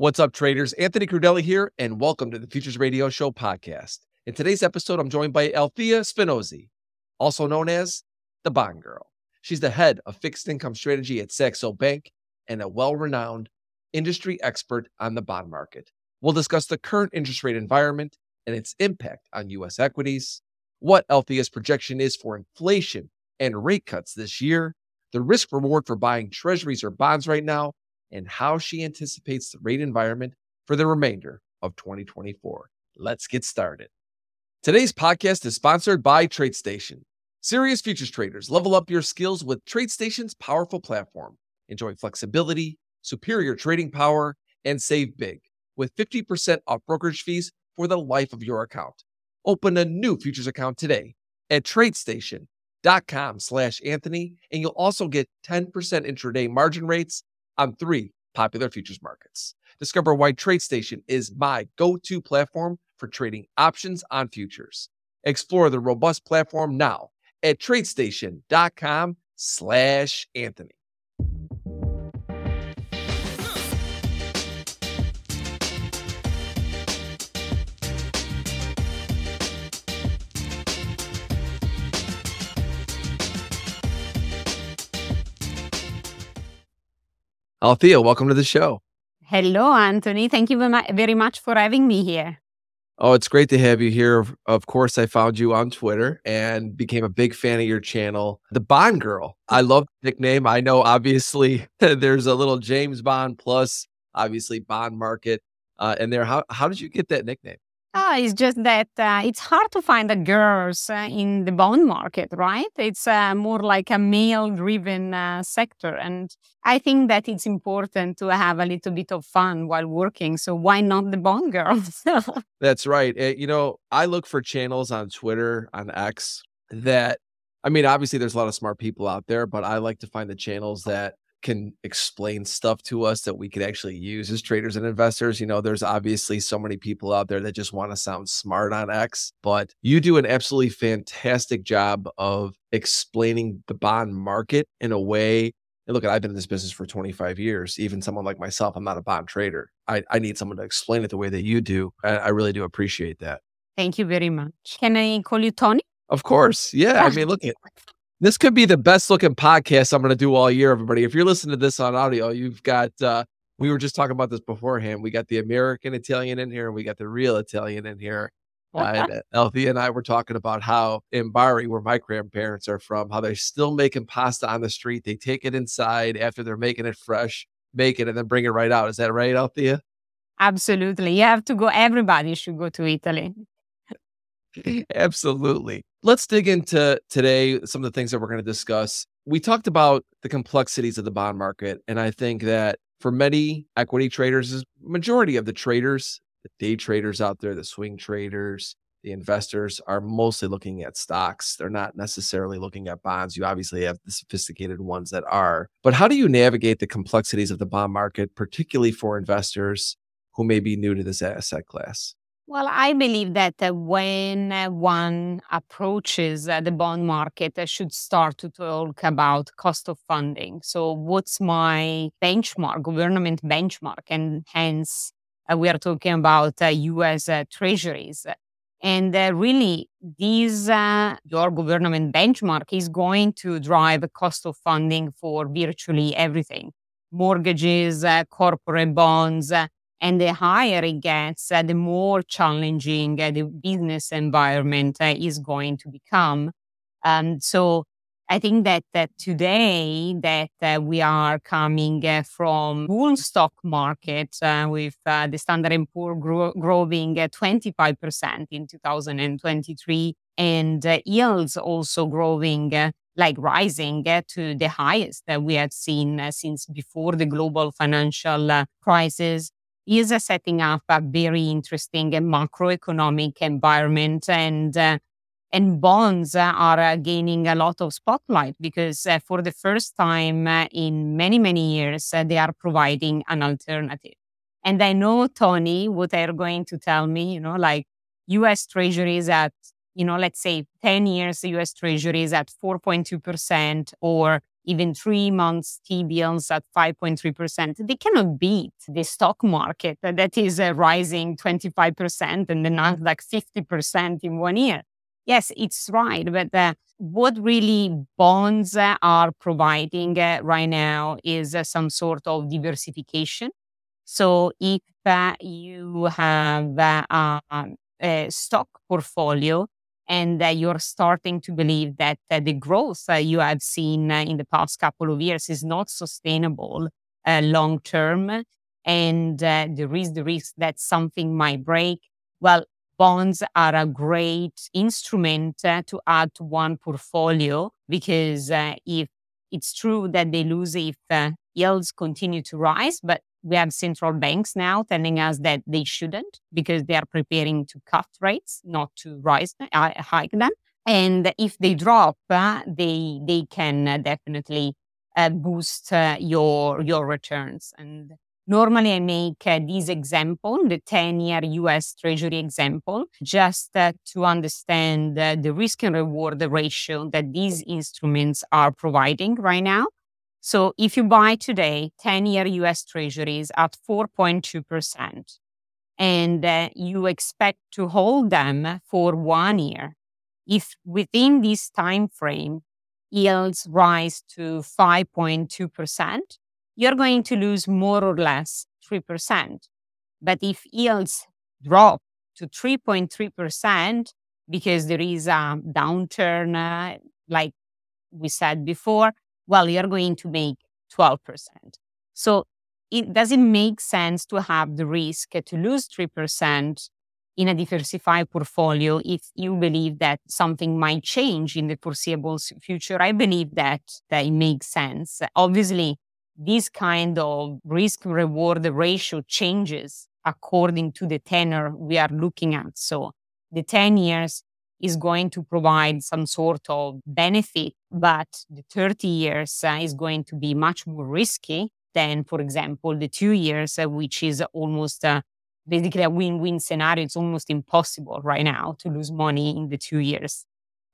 What's up, traders? Anthony Crudele here, and welcome to the Futures Radio Show podcast. In today's episode, I'm joined by Althea Spinozzi, also known as the Bond Girl. She's the head of fixed income strategy at Saxo Bank and a well renowned industry expert on the bond market. We'll discuss the current interest rate environment and its impact on U.S. equities, what Althea's projection is for inflation and rate cuts this year, the risk reward for buying treasuries or bonds right now, and how she anticipates the rate environment for the remainder of 2024. Let's get started. Today's podcast is sponsored by TradeStation. Serious futures traders level up your skills with TradeStation's powerful platform. Enjoy flexibility, superior trading power, and save big with 50% off brokerage fees for the life of your account. Open a new futures account today at tradestation.com slash Anthony, and you'll also get 10% intraday margin rates on three popular futures markets. Discover why TradeStation is my go to platform for trading options on futures. Explore the robust platform now at tradestation.com slash Anthony. Althea, welcome to the show. Hello, Anthony. Thank you very much for having me here. Oh, it's great to have you here. Of course, I found you on Twitter and became a big fan of your channel, The Bond Girl. I love the nickname. I know, obviously, there's a little James Bond plus, obviously, Bond Market uh, in there. How, how did you get that nickname? Oh, it's just that uh, it's hard to find the girls uh, in the bond market, right? It's uh, more like a male driven uh, sector. And I think that it's important to have a little bit of fun while working. So why not the bond girls? That's right. Uh, you know, I look for channels on Twitter, on X that, I mean, obviously there's a lot of smart people out there, but I like to find the channels that can explain stuff to us that we could actually use as traders and investors. You know, there's obviously so many people out there that just want to sound smart on X, but you do an absolutely fantastic job of explaining the bond market in a way. And look, I've been in this business for 25 years. Even someone like myself, I'm not a bond trader. I, I need someone to explain it the way that you do. And I really do appreciate that. Thank you very much. Can I call you Tony? Of course. Yeah. I mean, look at this could be the best looking podcast I'm going to do all year, everybody. If you're listening to this on audio, you've got, uh, we were just talking about this beforehand. We got the American Italian in here, and we got the real Italian in here. Uh, and uh, Althea and I were talking about how in Bari, where my grandparents are from, how they're still making pasta on the street. They take it inside after they're making it fresh, make it, and then bring it right out. Is that right, Althea? Absolutely. You have to go. Everybody should go to Italy. Absolutely. Let's dig into today some of the things that we're going to discuss. We talked about the complexities of the bond market. And I think that for many equity traders, majority of the traders, the day traders out there, the swing traders, the investors are mostly looking at stocks. They're not necessarily looking at bonds. You obviously have the sophisticated ones that are. But how do you navigate the complexities of the bond market, particularly for investors who may be new to this asset class? Well, I believe that uh, when uh, one approaches uh, the bond market, I should start to talk about cost of funding. So, what's my benchmark, government benchmark? And hence, uh, we are talking about uh, US treasuries. And really, these, your government benchmark is going to drive the cost of funding for virtually everything mortgages, corporate bonds and the higher it gets, uh, the more challenging uh, the business environment uh, is going to become. Um, so I think that, that today that uh, we are coming uh, from bull stock market uh, with the Standard & Poor grow- growing 25% in 2023 and yields also growing like rising to the highest that we had seen since before the global financial crisis is setting up a very interesting macroeconomic environment and uh, and bonds are uh, gaining a lot of spotlight because uh, for the first time in many many years they are providing an alternative. And i know tony what they're going to tell me you know like us treasuries at you know let's say 10 years us treasuries at 4.2% or even three months T bills at 5.3%, they cannot beat the stock market that is uh, rising 25% and the Nasdaq 50% in one year. Yes, it's right. But uh, what really bonds uh, are providing uh, right now is uh, some sort of diversification. So if uh, you have a stock portfolio and uh, you're starting to believe that uh, the growth uh, you have seen in the past couple of years is not sustainable long term, and there is the risk that something might break, well, bonds are a great instrument to add to one portfolio because if it's true that they lose if yields continue to rise, but we have central banks now telling us that they shouldn't because they are preparing to cut rates, not to rise, uh, hike them. And if they drop, uh, they they can uh, definitely uh, boost uh, your your returns. And normally, I make uh, this example, the ten-year U.S. Treasury example, just to understand the risk and reward ratio that these instruments are providing right now. So if you buy today 10 year US treasuries at 4.2%, and uh, you expect to hold them for one year, if within this time frame yields rise to 5.2%, you're going to lose more or less 3%. But if yields drop to 3.3%, because there is a downturn, uh, like we said before, well, you're going to make 12%. So it doesn't make sense to have the risk to lose 3% in a diversified portfolio if you believe that something might change in the foreseeable future. I believe that, that it makes sense. Obviously, this kind of risk reward ratio changes according to the tenor we are looking at. So the 10 years is going to provide some sort of benefit, but the 30 years uh, is going to be much more risky than, for example, the two years, uh, which is almost uh, basically a win win scenario. It's almost impossible right now to lose money in the two years.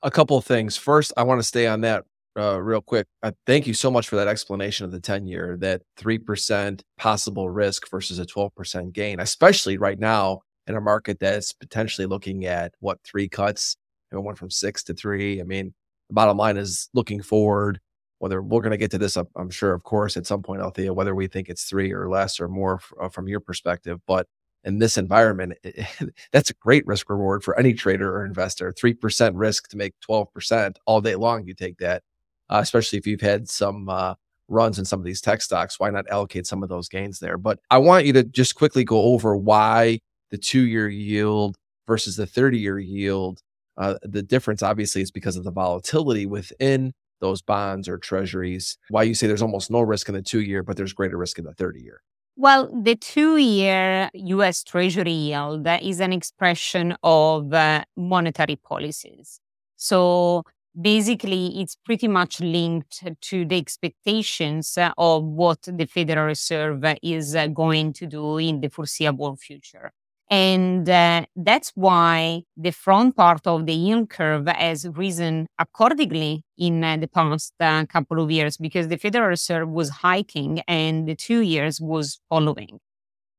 A couple of things. First, I want to stay on that uh, real quick. Uh, thank you so much for that explanation of the 10 year, that 3% possible risk versus a 12% gain, especially right now in a market that's potentially looking at what three cuts, it went from six to three. I mean, the bottom line is looking forward. Whether we're going to get to this, I'm sure, of course, at some point, Althea, whether we think it's three or less or more f- uh, from your perspective. But in this environment, it, that's a great risk reward for any trader or investor. 3% risk to make 12% all day long. You take that, uh, especially if you've had some uh, runs in some of these tech stocks. Why not allocate some of those gains there? But I want you to just quickly go over why the two year yield versus the 30 year yield. Uh, the difference, obviously, is because of the volatility within those bonds or treasuries. Why you say there's almost no risk in the two year, but there's greater risk in the 30 year. Well, the two year US Treasury yield is an expression of uh, monetary policies. So basically, it's pretty much linked to the expectations of what the Federal Reserve is uh, going to do in the foreseeable future. And uh, that's why the front part of the yield curve has risen accordingly in uh, the past uh, couple of years because the Federal Reserve was hiking and the two years was following.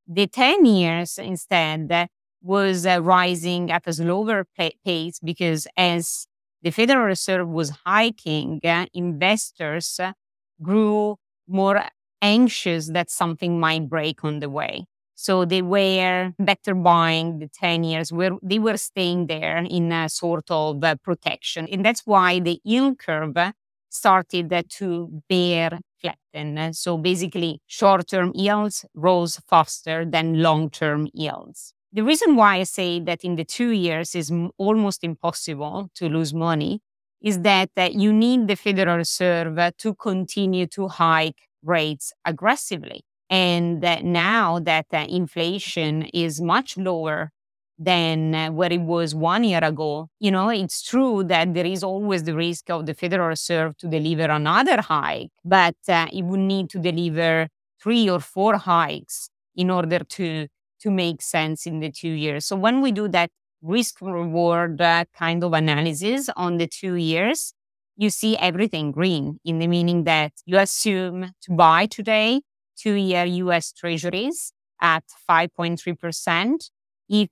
The 10 years instead was uh, rising at a slower pace because as the Federal Reserve was hiking, uh, investors grew more anxious that something might break on the way. So they were better buying the 10 years where they were staying there in a sort of uh, protection. And that's why the yield curve started to bear flatten. So basically, short term yields rose faster than long term yields. The reason why I say that in the two years is almost impossible to lose money is that uh, you need the Federal Reserve to continue to hike rates aggressively. And that now that inflation is much lower than uh, where it was one year ago, you know, it's true that there is always the risk of the Federal Reserve to deliver another hike, but uh, it would need to deliver three or four hikes in order to to make sense in the two years. So when we do that risk reward uh, kind of analysis on the two years, you see everything green in the meaning that you assume to buy today two year US treasuries at 5.3%. If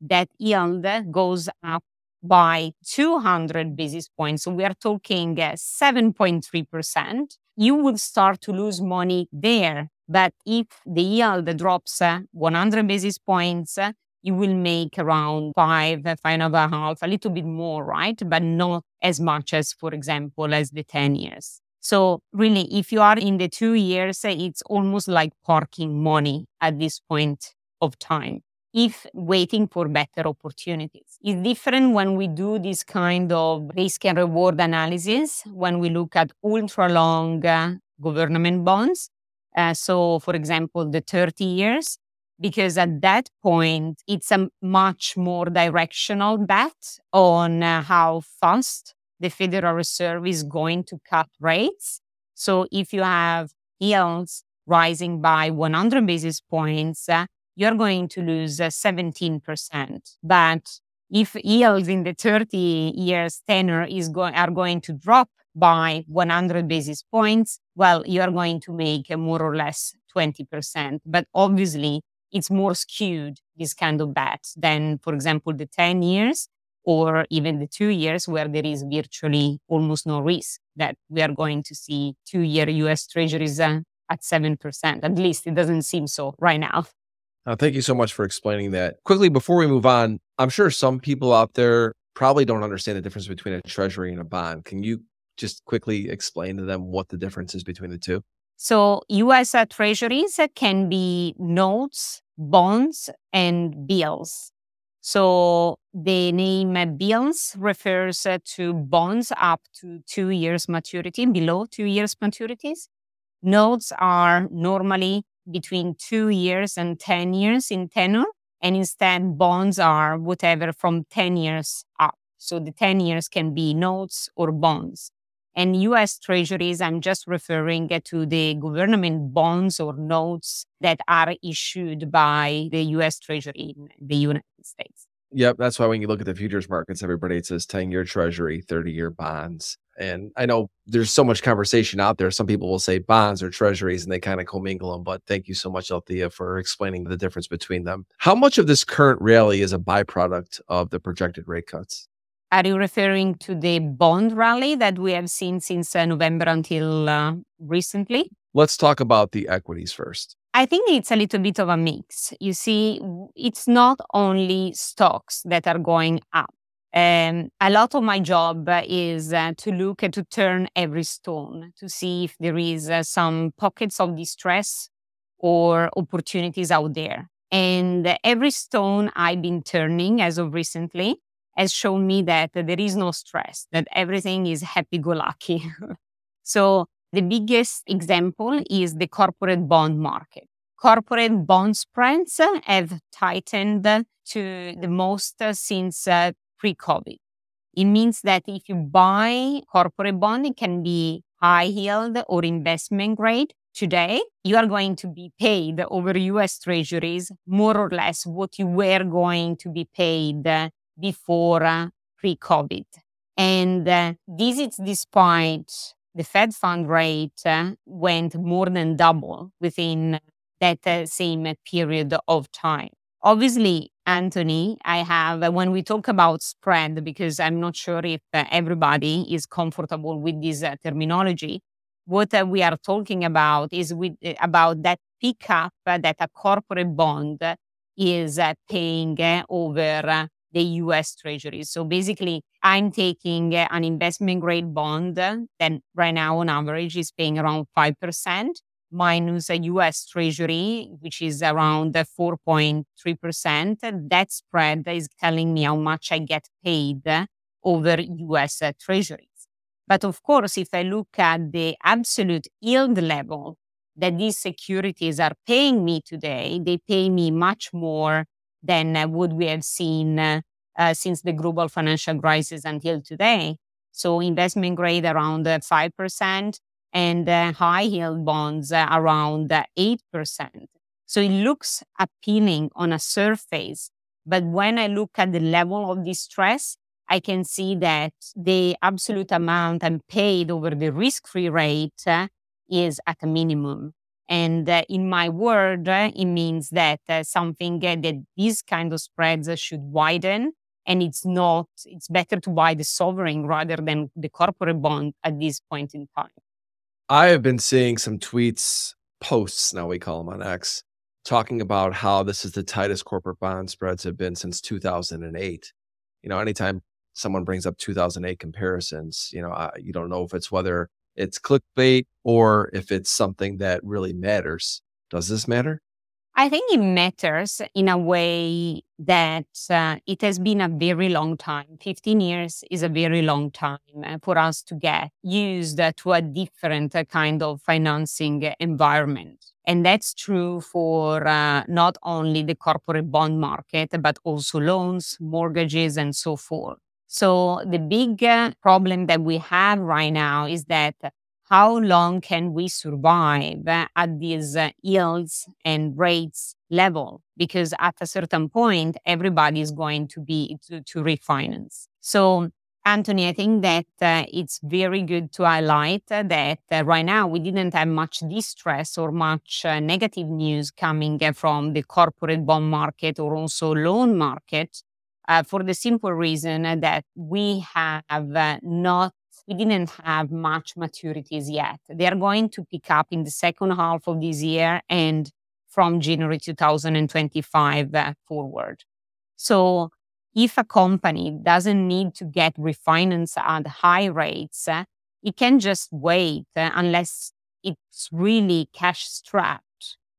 that yield goes up by 200 basis points, so we are talking uh, 7.3%, you will start to lose money there. But if the yield drops uh, 100 basis points, uh, you will make around five, five and a half, a little bit more, right? But not as much as, for example, as the 10 years. So really, if you are in the two years, it's almost like parking money at this point of time if waiting for better opportunities. It's different when we do this kind of risk and reward analysis, when we look at ultra long uh, government bonds. Uh, so, for example, the 30 years, because at that point, it's a much more directional bet on uh, how fast the Federal Reserve is going to cut rates. So if you have yields rising by 100 basis points, uh, you're going to lose uh, 17%. But if yields in the 30 years tenor is go- are going to drop by 100 basis points, well, you're going to make more or less 20%. But obviously, it's more skewed, this kind of bet, than, for example, the 10 years or even the two years where there is virtually almost no risk that we are going to see two year US treasuries uh, at 7%. At least it doesn't seem so right now. Uh, thank you so much for explaining that. Quickly, before we move on, I'm sure some people out there probably don't understand the difference between a treasury and a bond. Can you just quickly explain to them what the difference is between the two? So, US uh, treasuries can be notes, bonds, and bills. So the name bills refers uh, to bonds up to two years maturity, below two years maturities. Notes are normally between two years and 10 years in tenure. And instead, bonds are whatever from 10 years up. So the 10 years can be notes or bonds. And US treasuries, I'm just referring to the government bonds or notes that are issued by the US Treasury in the United States. Yep. That's why when you look at the futures markets, everybody it says 10 year treasury, 30 year bonds. And I know there's so much conversation out there. Some people will say bonds or treasuries and they kind of commingle them. But thank you so much, Althea, for explaining the difference between them. How much of this current rally is a byproduct of the projected rate cuts? Are you referring to the bond rally that we have seen since uh, November until uh, recently? Let's talk about the equities first. I think it's a little bit of a mix. You see, it's not only stocks that are going up. Um, a lot of my job is uh, to look at to turn every stone to see if there is uh, some pockets of distress or opportunities out there. And every stone I've been turning as of recently has shown me that there is no stress, that everything is happy go lucky. so the biggest example is the corporate bond market. Corporate bond spreads have tightened to the most since uh, pre COVID. It means that if you buy corporate bond, it can be high yield or investment grade. Today, you are going to be paid over US treasuries more or less what you were going to be paid before uh, pre COVID. And uh, this is despite the Fed fund rate uh, went more than double within that uh, same period of time. Obviously, Anthony, I have, uh, when we talk about spread, because I'm not sure if uh, everybody is comfortable with this terminology, what we are talking about is with, about that pickup that a corporate bond is paying over the US Treasuries. So basically, I'm taking uh, an investment grade bond that right now on average is paying around 5% minus a US Treasury, which is around 4.3%. That spread is telling me how much I get paid over US Treasuries. But of course, if I look at the absolute yield level that these securities are paying me today, they pay me much more than uh, what we have seen uh, uh, since the global financial crisis until today. So investment grade around 5% and high yield bonds around 8%. So it looks appealing on a surface. But when I look at the level of distress, I can see that the absolute amount I'm paid over the risk free rate uh, is at a minimum. And uh, in my word, uh, it means that uh, something uh, that these kind of spreads should widen. And it's not, it's better to buy the sovereign rather than the corporate bond at this point in time. I have been seeing some tweets, posts, now we call them on X, talking about how this is the tightest corporate bond spreads have been since 2008. You know, anytime someone brings up 2008 comparisons, you know, uh, you don't know if it's whether it's clickbait or if it's something that really matters. Does this matter? I think it matters in a way that uh, it has been a very long time. 15 years is a very long time uh, for us to get used uh, to a different uh, kind of financing environment. And that's true for uh, not only the corporate bond market, but also loans, mortgages, and so forth. So the big uh, problem that we have right now is that how long can we survive at these uh, yields and rates level? Because at a certain point, everybody is going to be to, to refinance. So Anthony, I think that uh, it's very good to highlight uh, that uh, right now we didn't have much distress or much uh, negative news coming uh, from the corporate bond market or also loan market uh, for the simple reason that we have uh, not we didn't have much maturities yet. They are going to pick up in the second half of this year and from January 2025 uh, forward. So if a company doesn't need to get refinanced at high rates, uh, it can just wait uh, unless it's really cash strapped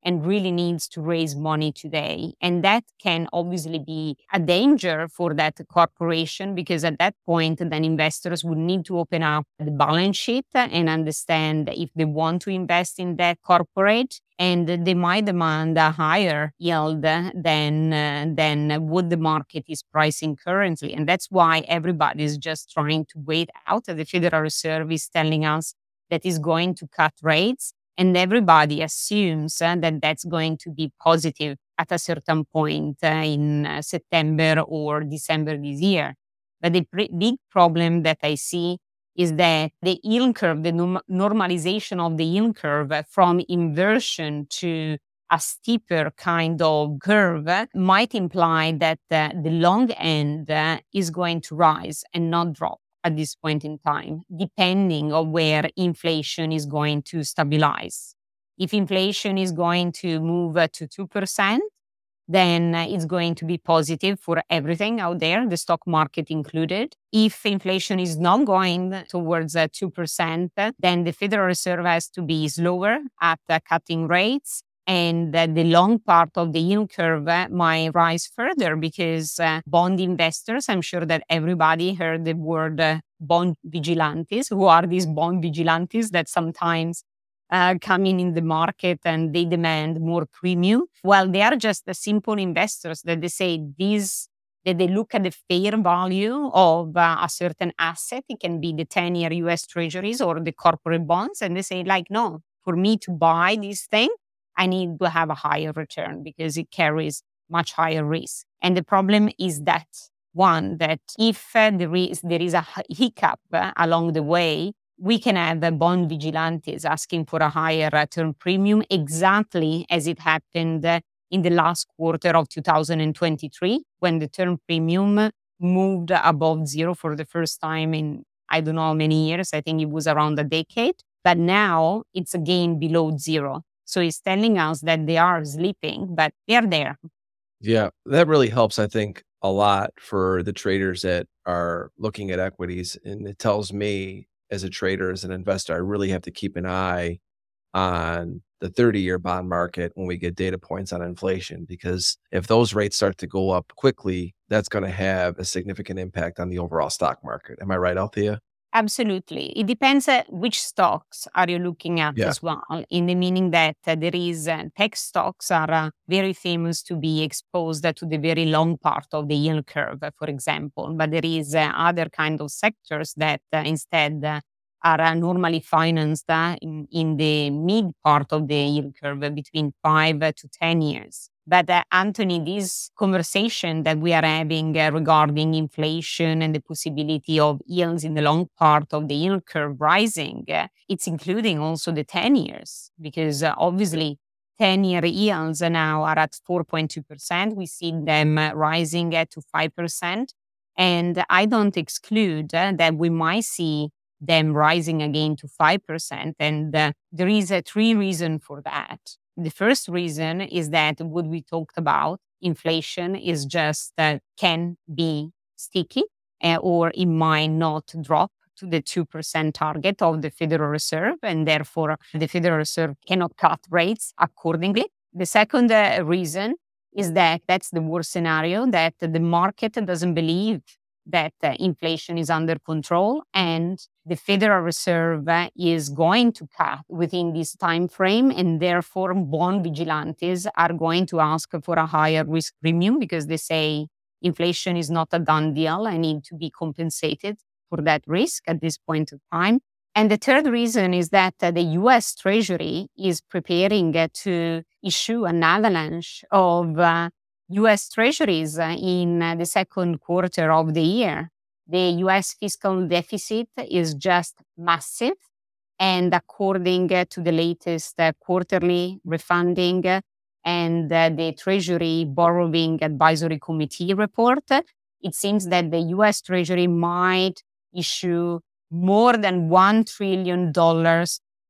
and really needs to raise money today. And that can obviously be a danger for that corporation because at that point, then investors would need to open up the balance sheet and understand if they want to invest in that corporate and they might demand a higher yield than uh, than what the market is pricing currently and that's why everybody is just trying to wait out the federal reserve is telling us that is going to cut rates and everybody assumes uh, that that's going to be positive at a certain point uh, in uh, September or December this year. But the big problem that I see is that the yield curve, the nom- normalization of the yield curve from inversion to a steeper kind of curve might imply that uh, the long end uh, is going to rise and not drop at this point in time, depending on where inflation is going to stabilize. If inflation is going to move uh, to 2%, then uh, it's going to be positive for everything out there, the stock market included. If inflation is not going towards uh, 2%, then the Federal Reserve has to be slower at cutting rates and uh, the long part of the yield curve might rise further because uh, bond investors, I'm sure that everybody heard the word uh, bond vigilantes. Who are these bond vigilantes that sometimes uh, come in in the market and they demand more premium? Well, they are just the simple investors that they say these that they look at the fair value of uh, a certain asset. It can be the 10 year US treasuries or the corporate bonds. And they say, like, no, for me to buy this thing, I need to have a higher return because it carries much higher risk. And the problem is that one, that if uh, there, is, there is a hiccup uh, along the way, we can have uh, bond vigilantes asking for a higher return premium exactly as it happened uh, in the last quarter of 2023 when the term premium moved above zero for the first time in I don't know how many years. I think it was around a decade. But now it's again below zero. So it's telling us that they are sleeping, but they're there. Yeah, that really helps, I think, a lot for the traders that are looking at equities. And it tells me as a trader, as an investor, I really have to keep an eye on the 30 year bond market when we get data points on inflation. Because if those rates start to go up quickly, that's going to have a significant impact on the overall stock market. Am I right, Althea? Absolutely. It depends uh, which stocks are you looking at yeah. as well, in the meaning that uh, there is uh, tech stocks are uh, very famous to be exposed to the very long part of the yield curve, for example. But there is uh, other kind of sectors that uh, instead are normally financed in, in the mid part of the yield curve between five to 10 years. But uh, Anthony, this conversation that we are having uh, regarding inflation and the possibility of yields in the long part of the yield curve rising, uh, it's including also the 10 years, because uh, obviously 10 year yields now are at 4.2%. We see them uh, rising at to 5%. And I don't exclude uh, that we might see them rising again to 5%. And there is a three reason for that. The first reason is that what we talked about, inflation is just uh, can be sticky uh, or it might not drop to the 2% target of the Federal Reserve, and therefore the Federal Reserve cannot cut rates accordingly. The second uh, reason is that that's the worst scenario, that the market doesn't believe that uh, inflation is under control and the Federal Reserve uh, is going to cut within this time frame, and therefore bond vigilantes are going to ask for a higher risk premium because they say inflation is not a done deal. I need to be compensated for that risk at this point of time. And the third reason is that uh, the US Treasury is preparing uh, to issue an avalanche of uh, US Treasuries in the second quarter of the year. The US fiscal deficit is just massive. And according to the latest quarterly refunding and the Treasury Borrowing Advisory Committee report, it seems that the US Treasury might issue more than $1 trillion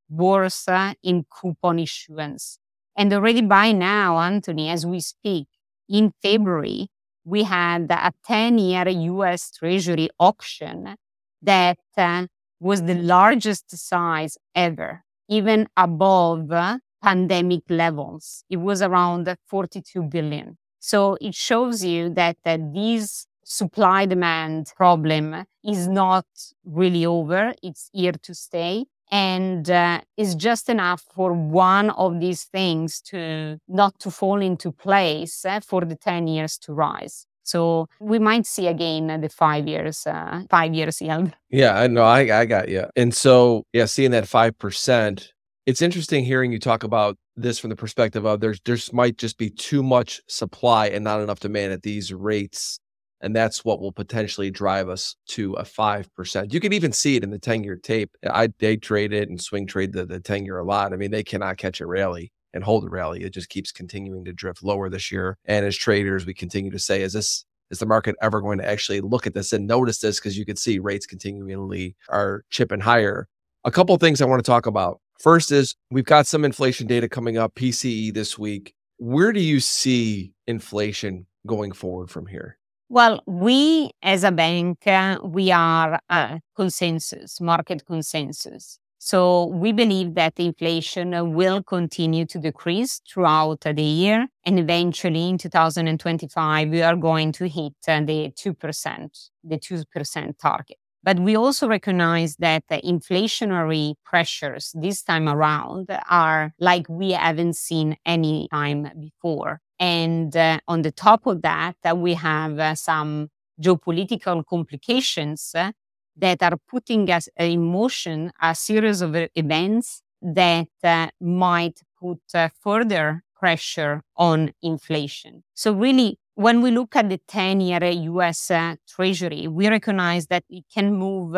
worth in coupon issuance. And already by now, Anthony, as we speak, in February, we had a 10 year US Treasury auction that uh, was the largest size ever, even above uh, pandemic levels. It was around 42 billion. So it shows you that uh, this supply demand problem is not really over. It's here to stay and uh, is just enough for one of these things to not to fall into place uh, for the 10 years to rise. So we might see again the five years uh, five years yield yeah i know I, I got you and so yeah seeing that 5% it's interesting hearing you talk about this from the perspective of there's there's might just be too much supply and not enough demand at these rates and that's what will potentially drive us to a 5%. You can even see it in the 10 year tape. I day trade it and swing trade the, the 10 year a lot. I mean, they cannot catch a rally and hold a rally. It just keeps continuing to drift lower this year. And as traders, we continue to say, is this is the market ever going to actually look at this and notice this? Because you can see rates continually are chipping higher. A couple things I want to talk about. First is we've got some inflation data coming up, PCE this week. Where do you see inflation going forward from here? Well, we as a bank, uh, we are a consensus, market consensus. So we believe that inflation will continue to decrease throughout the year. And eventually in 2025, we are going to hit uh, the 2%, the 2% target. But we also recognize that the inflationary pressures this time around are like we haven't seen any time before. And uh, on the top of that, uh, we have uh, some geopolitical complications uh, that are putting us uh, in motion a series of events that uh, might put further pressure on inflation. So, really, when we look at the 10 year US Treasury, we recognize that it can move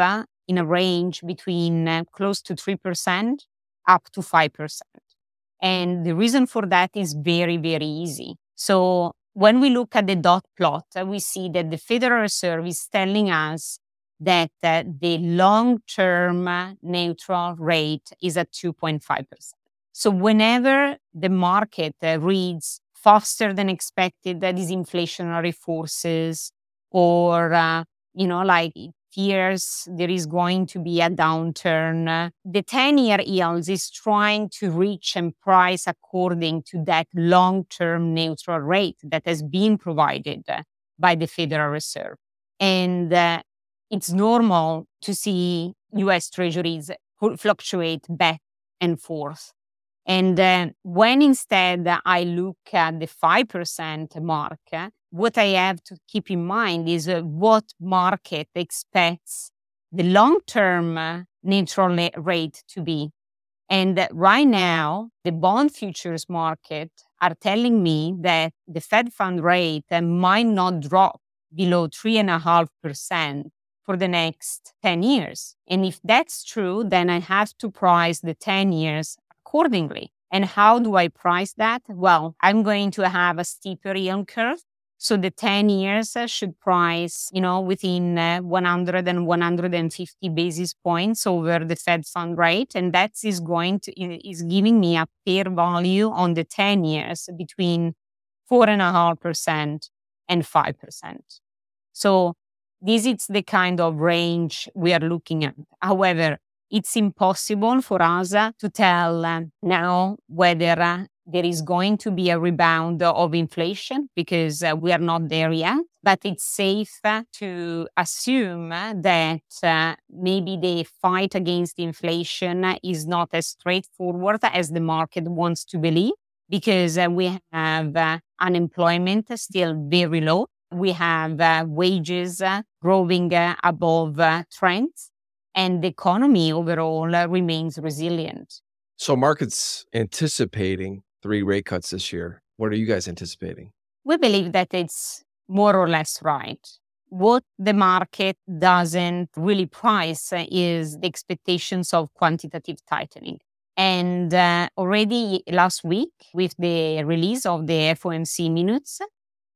in a range between close to 3% up to 5%. And the reason for that is very, very easy. So when we look at the dot plot, we see that the Federal Reserve is telling us that uh, the long term uh, neutral rate is at 2.5%. So whenever the market uh, reads faster than expected that is inflationary forces or uh, you know like fears there is going to be a downturn. The 10 year yields is trying to reach and price according to that long term neutral rate that has been provided by the Federal Reserve. And uh, it's normal to see US treasuries fluctuate back and forth. And uh, when instead I look at the 5% mark, what I have to keep in mind is uh, what market expects the long-term uh, neutral rate to be. And right now, the bond futures market are telling me that the Fed fund rate might not drop below 3.5% for the next 10 years. And if that's true, then I have to price the 10 years accordingly. And how do I price that? Well, I'm going to have a steeper yield curve. So the 10 years should price, you know, within uh, 100 and 150 basis points over the Fed fund rate. And that is going to, is giving me a fair value on the 10 years between 4.5% and 5%. So this is the kind of range we are looking at. However, it's impossible for us to tell uh, now whether uh, there is going to be a rebound of inflation because uh, we are not there yet. But it's safe to assume that uh, maybe the fight against inflation is not as straightforward as the market wants to believe because uh, we have uh, unemployment still very low we have uh, wages uh, growing uh, above uh, trends, and the economy overall uh, remains resilient. So, markets anticipating three rate cuts this year. What are you guys anticipating? We believe that it's more or less right. What the market doesn't really price is the expectations of quantitative tightening. And uh, already last week, with the release of the FOMC minutes,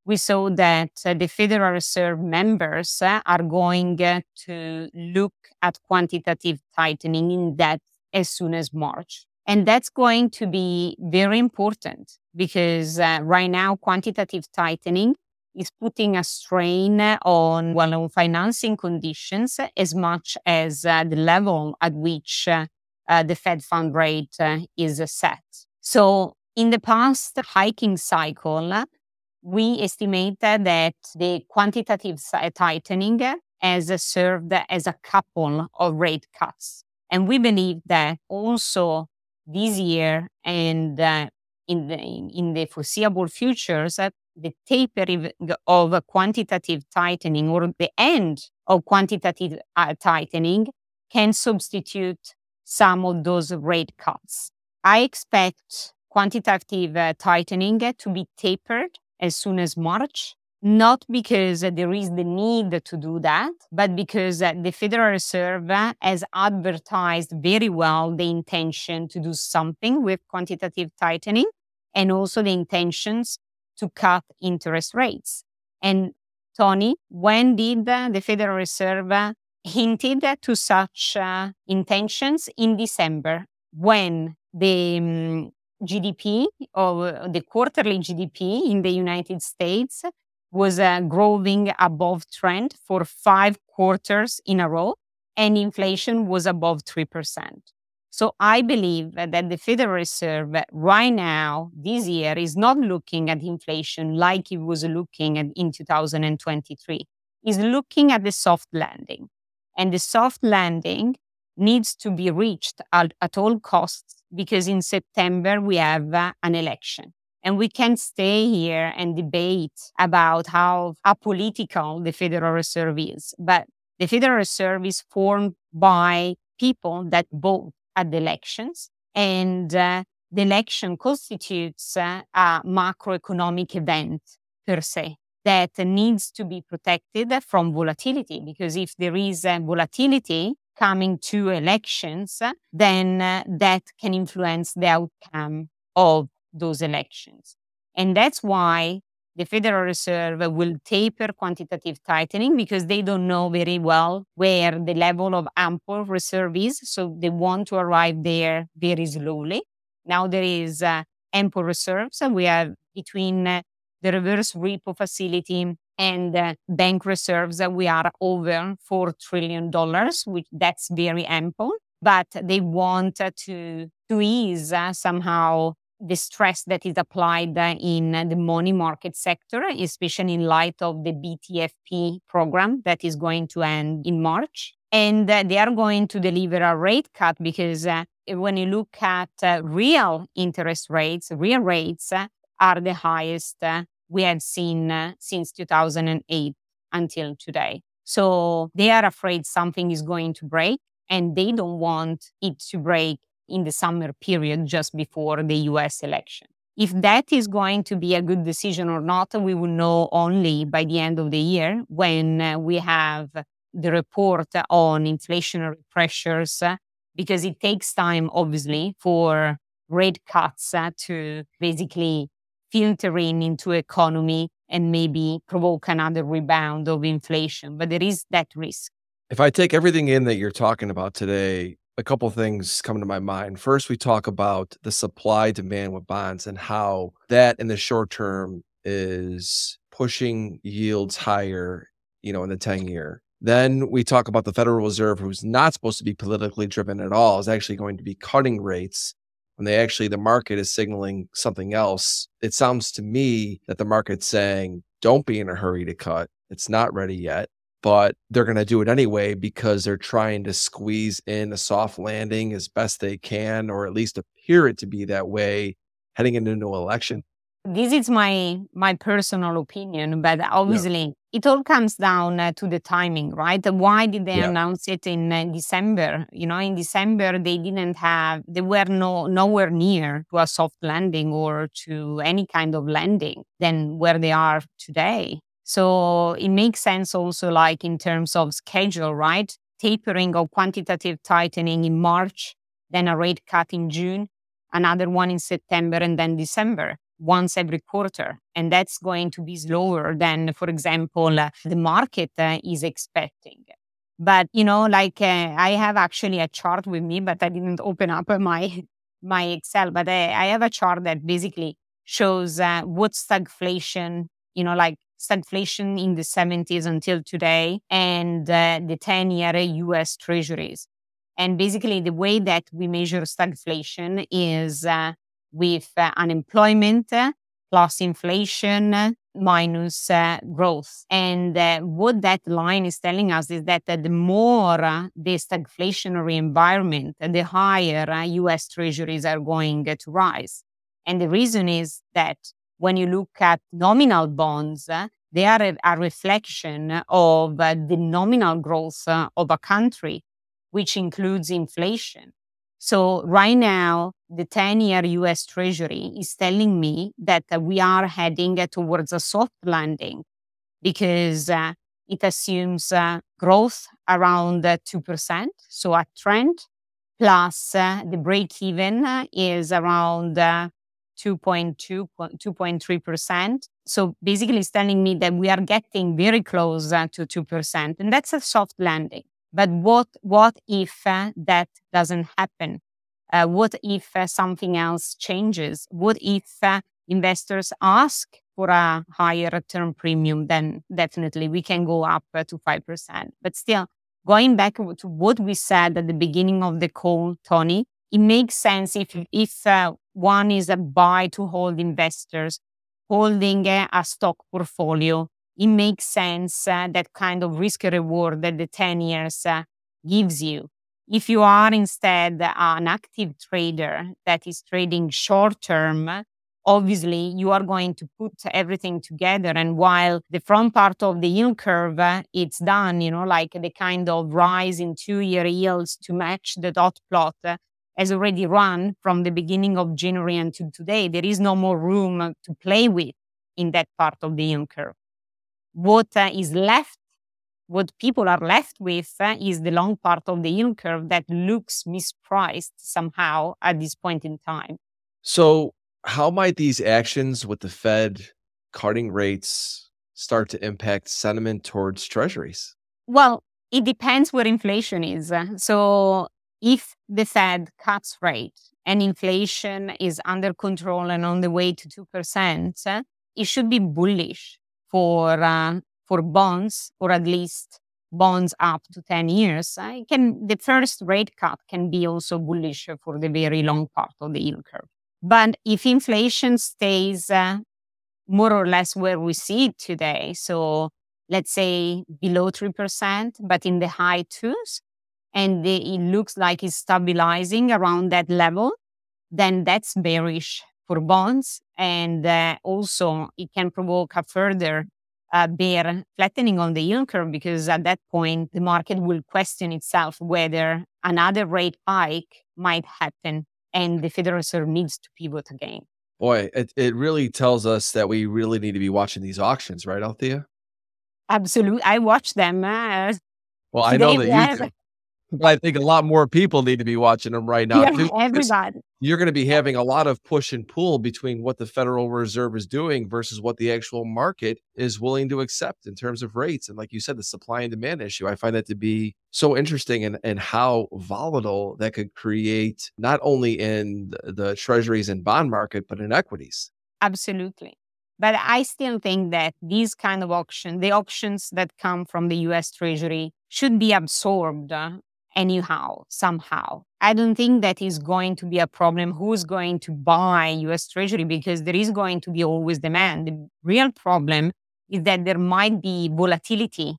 we saw that uh, the Federal Reserve members uh, are going uh, to look at quantitative tightening in depth as soon as March. And that's going to be very important because uh, right now, quantitative tightening is putting a strain on, well, on financing conditions as much as uh, the level at which uh, the Fed fund rate is set. So in the past hiking cycle, we estimated that the quantitative tightening has served as a couple of rate cuts. And we believe that also this year and uh, in, the, in the foreseeable futures, uh, the tapering of quantitative tightening or the end of quantitative uh, tightening can substitute some of those rate cuts. I expect quantitative uh, tightening to be tapered as soon as March, not because there is the need to do that, but because the Federal Reserve has advertised very well the intention to do something with quantitative tightening and also the intentions to cut interest rates. And Tony, when did the Federal Reserve hinted to such uh, intentions in December when the um, GDP or the quarterly GDP in the United States was uh, growing above trend for five quarters in a row, and inflation was above 3%. So I believe that the Federal Reserve right now, this year, is not looking at inflation like it was looking at in 2023. Is looking at the soft landing. And the soft landing needs to be reached at, at all costs because in September we have uh, an election. And we can stay here and debate about how apolitical the Federal Reserve is. But the Federal Reserve is formed by people that vote at the elections. And uh, the election constitutes uh, a macroeconomic event per se that needs to be protected from volatility. Because if there is uh, volatility, coming to elections, then uh, that can influence the outcome of those elections. And that's why the Federal Reserve will taper quantitative tightening because they don't know very well where the level of ample reserve is. So they want to arrive there very slowly. Now there is uh, ample reserves. and We have between uh, the reverse repo facility and uh, bank reserves we are over 4 trillion dollars which that's very ample but they want to to ease uh, somehow the stress that is applied uh, in the money market sector especially in light of the BTFP program that is going to end in March and uh, they are going to deliver a rate cut because when you look at real interest rates real rates are the highest we have seen uh, since 2008 until today. So they are afraid something is going to break and they don't want it to break in the summer period just before the US election. If that is going to be a good decision or not, we will know only by the end of the year when uh, we have the report on inflationary pressures, because it takes time, obviously, for rate cuts uh, to basically filter in into economy and maybe provoke another rebound of inflation. But there is that risk. If I take everything in that you're talking about today, a couple things come to my mind. First, we talk about the supply demand with bonds and how that in the short term is pushing yields higher, you know, in the 10 year. Then we talk about the Federal Reserve, who's not supposed to be politically driven at all, is actually going to be cutting rates when they actually, the market is signaling something else. It sounds to me that the market's saying, don't be in a hurry to cut. It's not ready yet but they're going to do it anyway because they're trying to squeeze in a soft landing as best they can, or at least appear it to be that way heading into an election. This is my my personal opinion, but obviously yeah. it all comes down uh, to the timing, right? Why did they yeah. announce it in uh, December? You know, in December they didn't have, they were no nowhere near to a soft landing or to any kind of landing than where they are today. So it makes sense also, like in terms of schedule, right? Tapering of quantitative tightening in March, then a rate cut in June, another one in September, and then December, once every quarter. And that's going to be slower than, for example, uh, the market uh, is expecting. But, you know, like uh, I have actually a chart with me, but I didn't open up my, my Excel, but I, I have a chart that basically shows uh, what stagflation, you know, like stagflation in the 70s until today and uh, the 10 year US treasuries. And basically, the way that we measure stagflation is uh, with uh, unemployment plus inflation minus uh, growth. And uh, what that line is telling us is that the more uh, the stagflationary environment, the higher US treasuries are going to rise. And the reason is that when you look at nominal bonds, uh, they are a, a reflection of uh, the nominal growth uh, of a country, which includes inflation. So right now, the 10 year US Treasury is telling me that uh, we are heading uh, towards a soft landing because uh, it assumes uh, growth around 2%, so a trend, plus the break even is around 2.2, 2.3%. So basically, it's telling me that we are getting very close uh, to 2%. And that's a soft landing. But what, what if uh, that doesn't happen? Uh, what if uh, something else changes? What if uh, investors ask for a higher return premium? Then definitely we can go up to 5%. But still, going back to what we said at the beginning of the call, Tony, it makes sense if, if one is a buy to hold investors holding a stock portfolio. It makes sense uh, that kind of risk reward that the 10 years uh, gives you. If you are instead an active trader that is trading short term, obviously you are going to put everything together. And while the front part of the yield curve, uh, it's done, you know, like the kind of rise in two year yields to match the dot plot has already run from the beginning of January until today. There is no more room to play with in that part of the yield curve. What uh, is left, what people are left with, uh, is the long part of the yield curve that looks mispriced somehow at this point in time. So, how might these actions with the Fed cutting rates start to impact sentiment towards treasuries? Well, it depends where inflation is. So, if the Fed cuts rate and inflation is under control and on the way to 2%, it should be bullish for, uh, for bonds, or at least bonds up to 10 years. Uh, can, the first rate cut can be also bullish for the very long part of the yield curve. But if inflation stays uh, more or less where we see it today, so let's say below 3%, but in the high twos, and the, it looks like it's stabilizing around that level, then that's bearish for bonds. And uh, also, it can provoke a further uh, bear flattening on the yield curve because at that point, the market will question itself whether another rate hike might happen and the Federal Reserve needs to pivot again. Boy, it, it really tells us that we really need to be watching these auctions, right, Althea? Absolutely. I watch them. Uh, well, I know that you do. I think a lot more people need to be watching them right now. Yeah, everybody. You're going to be having a lot of push and pull between what the Federal Reserve is doing versus what the actual market is willing to accept in terms of rates. And like you said, the supply and demand issue, I find that to be so interesting and, and how volatile that could create not only in the, the treasuries and bond market, but in equities. Absolutely. But I still think that these kind of auctions, the auctions that come from the US Treasury, should be absorbed uh, anyhow, somehow. I don't think that is going to be a problem who's going to buy US Treasury because there is going to be always demand. The real problem is that there might be volatility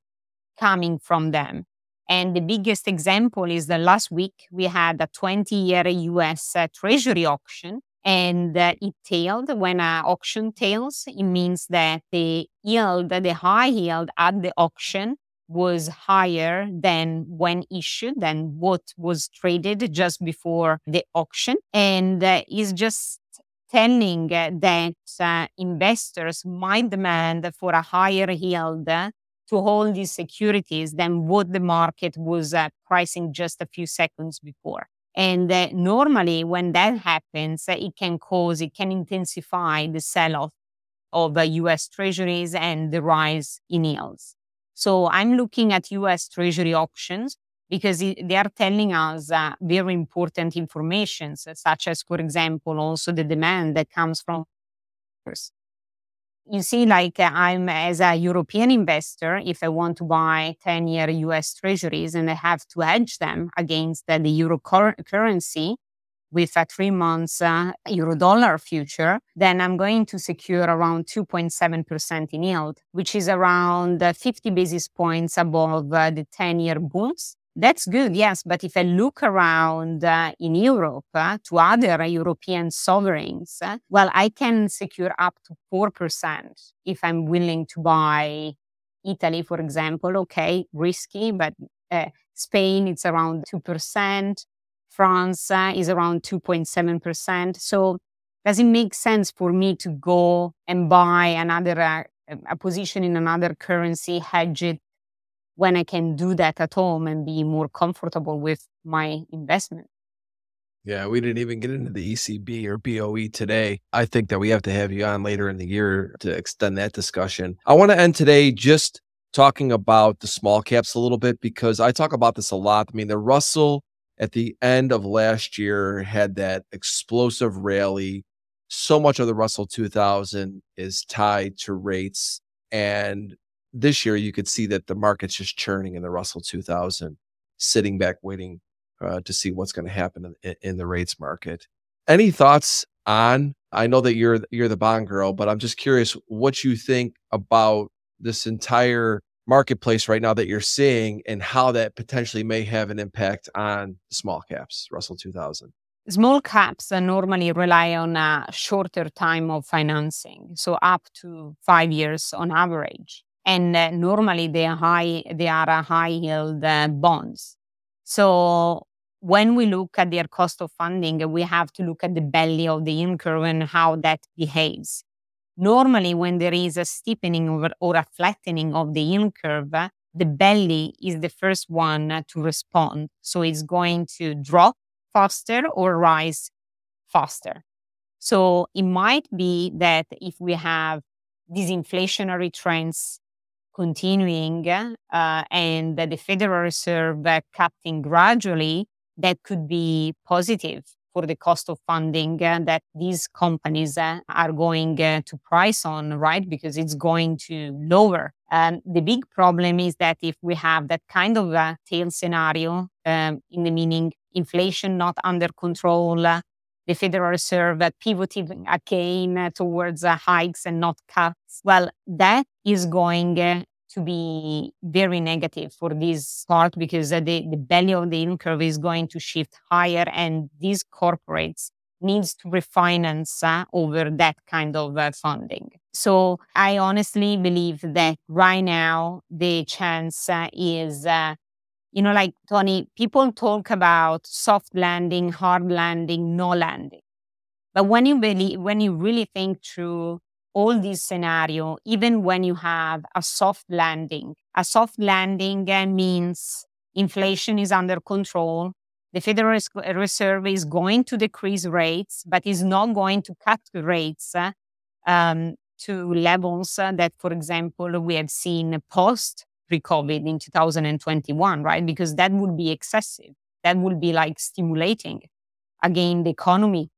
coming from them. And the biggest example is that last week we had a 20 year US uh, Treasury auction and uh, it tailed. When an auction tails, it means that the yield, the high yield at the auction was higher than when issued than what was traded just before the auction. And uh, is just telling uh, that uh, investors might demand for a higher yield uh, to hold these securities than what the market was uh, pricing just a few seconds before. And uh, normally when that happens it can cause it can intensify the sell off of US treasuries and the rise in yields so I'm looking at US Treasury auctions because they are telling us uh, very important information, such as, for example, also the demand that comes from. You see, like uh, I'm as a European investor, if I want to buy 10 year US treasuries and I have to hedge them against the euro cur- currency, with a three months uh, euro dollar future, then I'm going to secure around 2.7% in yield, which is around uh, 50 basis points above uh, the 10 year bonds. That's good, yes. But if I look around uh, in Europe uh, to other European sovereigns, uh, well, I can secure up to 4% if I'm willing to buy Italy, for example. Okay, risky, but Spain, it's around 2%. France uh, is around 2.7%. So does it make sense for me to go and buy another uh, a position in another currency, hedge it when I can do that at home and be more comfortable with my investment? Yeah, we didn't even get into the ECB or BOE today. I think that we have to have you on later in the year to extend that discussion. I want to end today just talking about the small caps a little bit because I talk about this a lot. I mean, the Russell at the end of last year had that explosive rally. So much of the Russell 2000 is tied to rates. And this year, you could see that the market's just churning in the Russell 2000, sitting back waiting uh, to see what's going to happen in, in the rates market. Any thoughts on? I know that you're you're the bond girl, but I'm just curious what you think about this entire marketplace right now that you're seeing and how that potentially may have an impact on small caps, Russell 2000? Small caps normally rely on a shorter time of financing, so up to five years on average. And uh, normally they are high, they are high yield uh, bonds. So when we look at their cost of funding, we have to look at the belly of the yield curve and how that behaves. Normally, when there is a steepening or, or a flattening of the yield curve, the belly is the first one to respond. So it's going to drop faster or rise faster. So it might be that if we have these inflationary trends continuing uh, and the Federal Reserve cutting gradually, that could be positive for the cost of funding uh, that these companies uh, are going uh, to price on, right? Because it's going to lower. And the big problem is that if we have that kind of a tail scenario, um, in the meaning inflation not under control, uh, the Federal Reserve pivoting again towards uh, hikes and not cuts, well, that is going uh, to be very negative for this part because the, the belly of the yield curve is going to shift higher and these corporates needs to refinance uh, over that kind of uh, funding. So I honestly believe that right now the chance uh, is, uh, you know, like Tony, people talk about soft landing, hard landing, no landing. But when you really, when you really think through all these scenario, even when you have a soft landing, a soft landing uh, means inflation is under control. The Federal Reserve is going to decrease rates, but is not going to cut rates uh, um, to levels uh, that, for example, we have seen post pre-COVID in 2021, right? Because that would be excessive. That would be like stimulating again the economy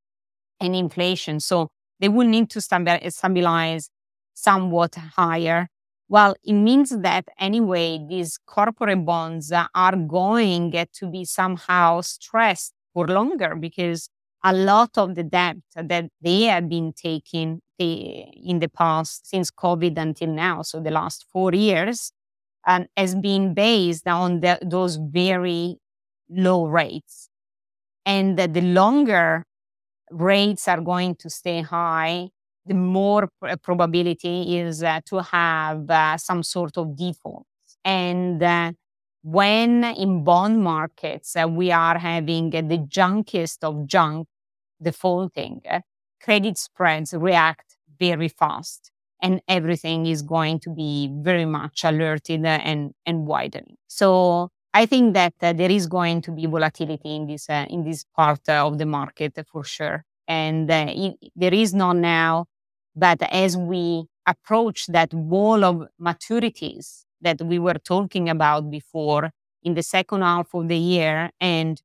and inflation. So they will need to eh, stabilize somewhat higher. Well, it means that anyway, these corporate bonds are going to be somehow stressed for longer because a lot of the debt that they have been taking eh, in the past since COVID until now, so the last four years, and has been based on the, those very low rates. And the longer rates are going to stay high, the more probability is uh, to have uh, some sort of default. And uh, when in bond markets uh, we are having the junkiest of junk defaulting, uh, credit spreads react very fast and everything is going to be very much alerted and, and widening. So I think that uh, there is going to be volatility in this uh, in this part uh, of the market for sure, and uh, it, there is not now. But as we approach that wall of maturities that we were talking about before in the second half of the year, and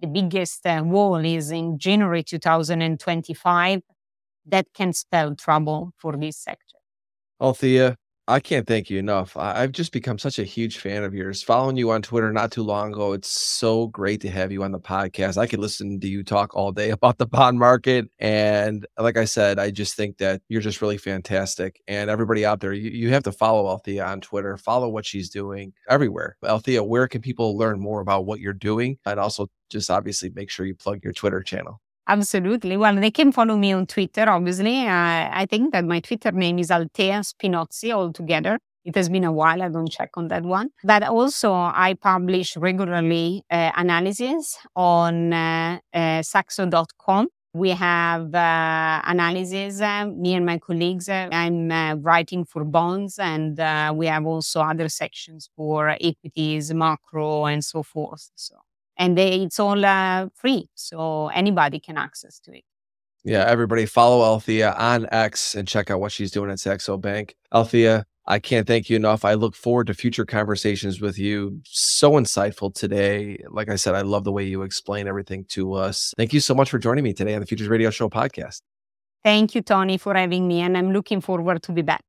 the biggest uh, wall is in January 2025, that can spell trouble for this sector. Althea, I can't thank you enough. I, have just become such a huge fan of yours. Following you on Twitter not too long ago, it's so great to have you on the podcast. I could listen to you talk all day about the bond market. And like I said, I just think that you're just really fantastic. And everybody out there, you, you have to follow Althea on Twitter, follow what she's doing everywhere. Althea, where can people learn more about what you're doing? And also just obviously make sure you plug your Twitter channel. Absolutely. Well, they can follow me on Twitter, obviously. I think that my Twitter name is Althea Spinozzi altogether. It has been a while. I don't check on that one. But also, I publish regularly uh, analysis on uh, uh, saxo.com. We have uh, analysis, uh, me and my colleagues. Uh, I'm uh, writing for bonds, and uh, we have also other sections for equities, macro, and so forth. So and they, it's all uh, free, so anybody can access to it. Yeah, everybody follow Althea on X and check out what she's doing at Saxo Bank. Althea, I can't thank you enough. I look forward to future conversations with you. So insightful today. Like I said, I love the way you explain everything to us. Thank you so much for joining me today on the Futures Radio Show podcast. Thank you, Tony, for having me, and I'm looking forward to be back.